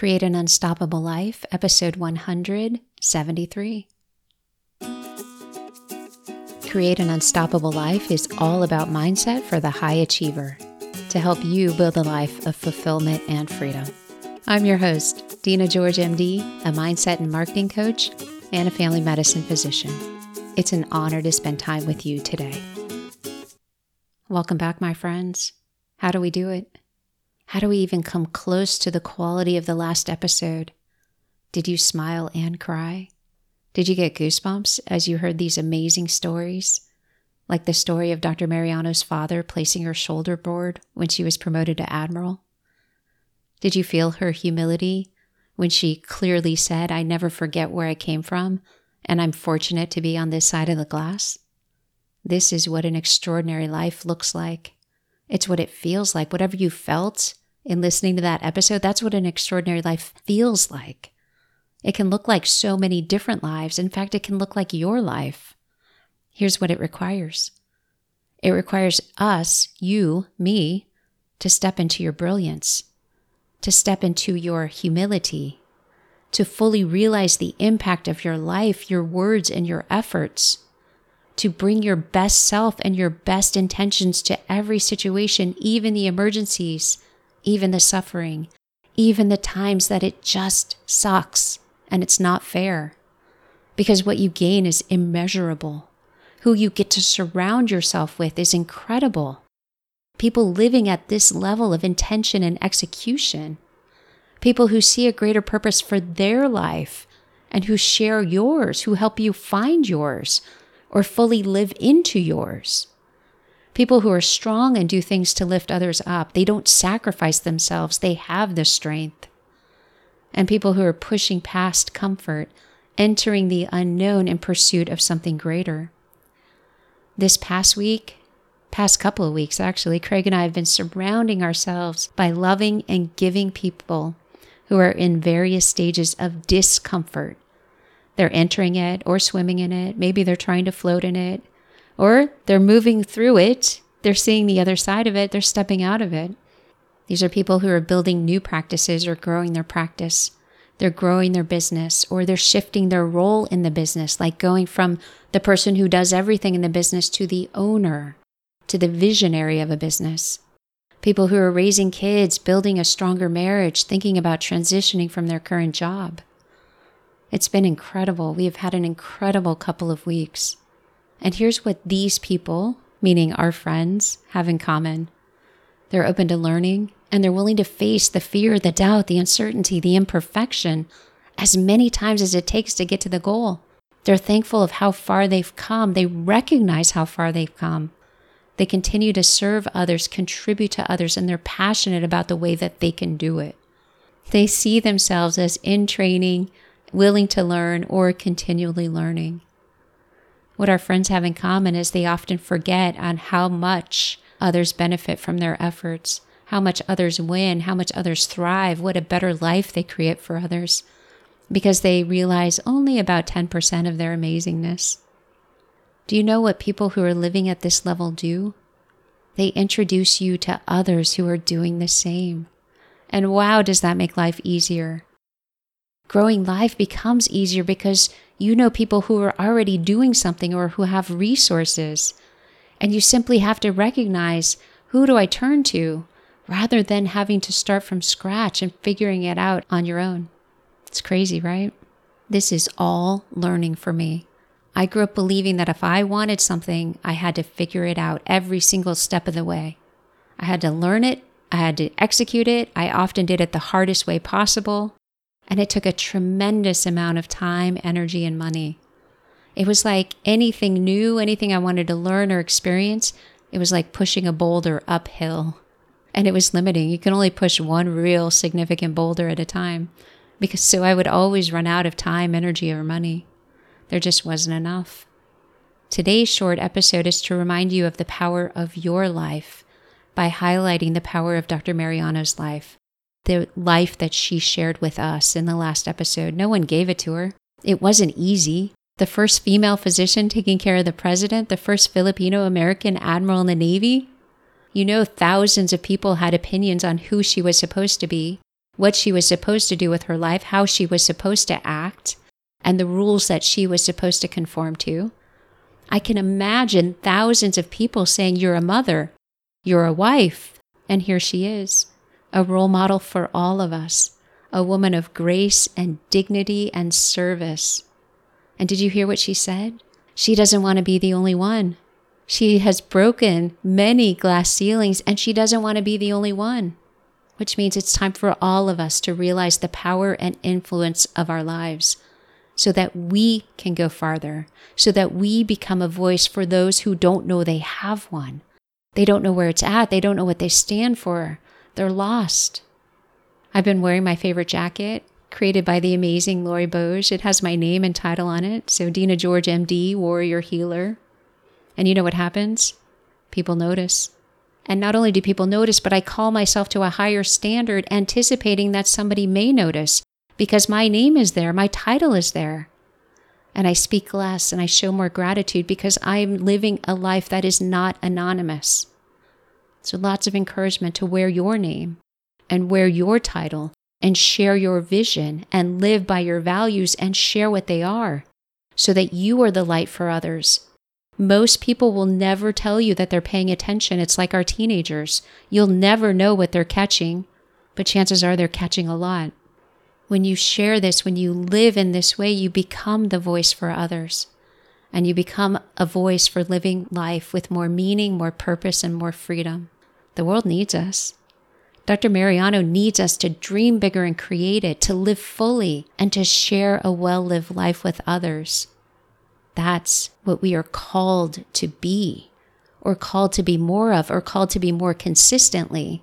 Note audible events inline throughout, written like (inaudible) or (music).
Create an Unstoppable Life, episode 173. Create an Unstoppable Life is all about mindset for the high achiever to help you build a life of fulfillment and freedom. I'm your host, Dina George, MD, a mindset and marketing coach and a family medicine physician. It's an honor to spend time with you today. Welcome back, my friends. How do we do it? How do we even come close to the quality of the last episode? Did you smile and cry? Did you get goosebumps as you heard these amazing stories? Like the story of Dr. Mariano's father placing her shoulder board when she was promoted to admiral? Did you feel her humility when she clearly said, I never forget where I came from, and I'm fortunate to be on this side of the glass? This is what an extraordinary life looks like. It's what it feels like. Whatever you felt in listening to that episode, that's what an extraordinary life feels like. It can look like so many different lives. In fact, it can look like your life. Here's what it requires it requires us, you, me, to step into your brilliance, to step into your humility, to fully realize the impact of your life, your words, and your efforts, to bring your best self and your best intentions to every situation, even the emergencies even the suffering, even the times that it just sucks and it's not fair. Because what you gain is immeasurable. Who you get to surround yourself with is incredible. People living at this level of intention and execution. People who see a greater purpose for their life and who share yours, who help you find yours or fully live into yours. People who are strong and do things to lift others up, they don't sacrifice themselves, they have the strength. And people who are pushing past comfort, entering the unknown in pursuit of something greater. This past week, past couple of weeks actually, Craig and I have been surrounding ourselves by loving and giving people who are in various stages of discomfort. They're entering it or swimming in it. Maybe they're trying to float in it or they're moving through it, they're seeing the other side of it, they're stepping out of it. These are people who are building new practices or growing their practice. They're growing their business or they're shifting their role in the business, like going from the person who does everything in the business to the owner, to the visionary of a business. People who are raising kids, building a stronger marriage, thinking about transitioning from their current job. It's been incredible. We have had an incredible couple of weeks. And here's what these people, meaning our friends, have in common they're open to learning and they're willing to face the fear, the doubt, the uncertainty, the imperfection as many times as it takes to get to the goal. They're thankful of how far they've come. They recognize how far they've come. They continue to serve others, contribute to others, and they're passionate about the way that they can do it. They see themselves as in training, willing to learn, or continually learning. What our friends have in common is they often forget on how much others benefit from their efforts, how much others win, how much others thrive, what a better life they create for others, because they realize only about 10% of their amazingness. Do you know what people who are living at this level do? They introduce you to others who are doing the same. And wow, does that make life easier? Growing life becomes easier because you know people who are already doing something or who have resources. And you simply have to recognize who do I turn to rather than having to start from scratch and figuring it out on your own. It's crazy, right? This is all learning for me. I grew up believing that if I wanted something, I had to figure it out every single step of the way. I had to learn it, I had to execute it. I often did it the hardest way possible. And it took a tremendous amount of time, energy, and money. It was like anything new, anything I wanted to learn or experience, it was like pushing a boulder uphill. And it was limiting. You can only push one real significant boulder at a time. Because so I would always run out of time, energy, or money. There just wasn't enough. Today's short episode is to remind you of the power of your life by highlighting the power of Dr. Mariano's life the life that she shared with us in the last episode. No one gave it to her. It wasn't easy. The first female physician taking care of the president, the first Filipino American admiral in the Navy. You know, thousands of people had opinions on who she was supposed to be. what she was supposed to do with her life, how she was supposed to act, and the rules that she was supposed to conform to. I can imagine thousands of people saying, You're a mother, you're a wife. And here she is, a role model for all of us, a woman of grace and dignity and service. And did you hear what she said? She doesn't want to be the only one. She has broken many glass ceilings and she doesn't want to be the only one, which means it's time for all of us to realize the power and influence of our lives so that we can go farther, so that we become a voice for those who don't know they have one. They don't know where it's at, they don't know what they stand for, they're lost. I've been wearing my favorite jacket created by the amazing Lori Boge. It has my name and title on it. So, Dina George, MD, Warrior Healer. And you know what happens? People notice. And not only do people notice, but I call myself to a higher standard, anticipating that somebody may notice because my name is there, my title is there. And I speak less and I show more gratitude because I'm living a life that is not anonymous. So, lots of encouragement to wear your name and wear your title and share your vision and live by your values and share what they are so that you are the light for others. Most people will never tell you that they're paying attention. It's like our teenagers. You'll never know what they're catching, but chances are they're catching a lot. When you share this, when you live in this way, you become the voice for others. And you become a voice for living life with more meaning, more purpose, and more freedom. The world needs us. Dr. Mariano needs us to dream bigger and create it, to live fully, and to share a well lived life with others. That's what we are called to be, or called to be more of, or called to be more consistently.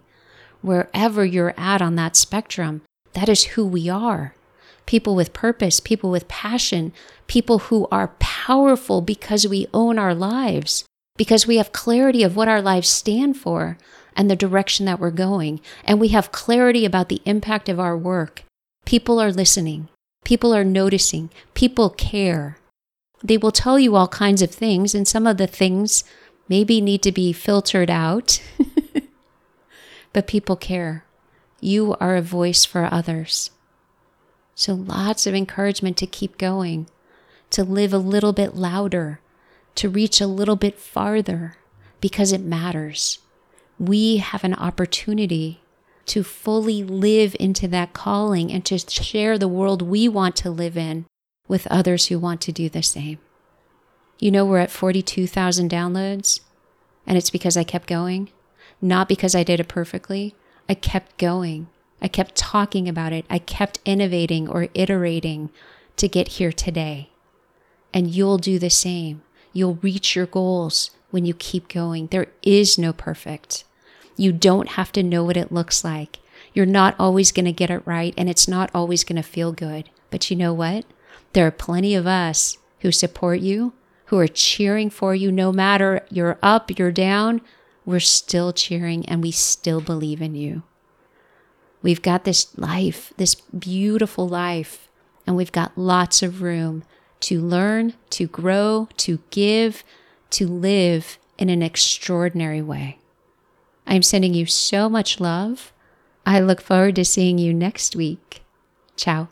Wherever you're at on that spectrum, that is who we are. People with purpose, people with passion, people who are powerful because we own our lives, because we have clarity of what our lives stand for, and the direction that we're going. And we have clarity about the impact of our work. People are listening, people are noticing, people care. They will tell you all kinds of things, and some of the things maybe need to be filtered out. (laughs) but people care. You are a voice for others. So lots of encouragement to keep going, to live a little bit louder, to reach a little bit farther, because it matters we have an opportunity to fully live into that calling and to share the world we want to live in with others who want to do the same. You know, we're at 42,000 downloads, and it's because I kept going, not because I did it perfectly. I kept going. I kept talking about it. I kept innovating or iterating to get here today. And you'll do the same. You'll reach your goals when you keep going. There is no perfect. You don't have to know what it looks like. You're not always going to get it right, and it's not always going to feel good. But you know what? There are plenty of us who support you, who are cheering for you no matter you're up, you're down. We're still cheering and we still believe in you. We've got this life, this beautiful life, and we've got lots of room to learn, to grow, to give, to live in an extraordinary way. I'm sending you so much love. I look forward to seeing you next week. Ciao.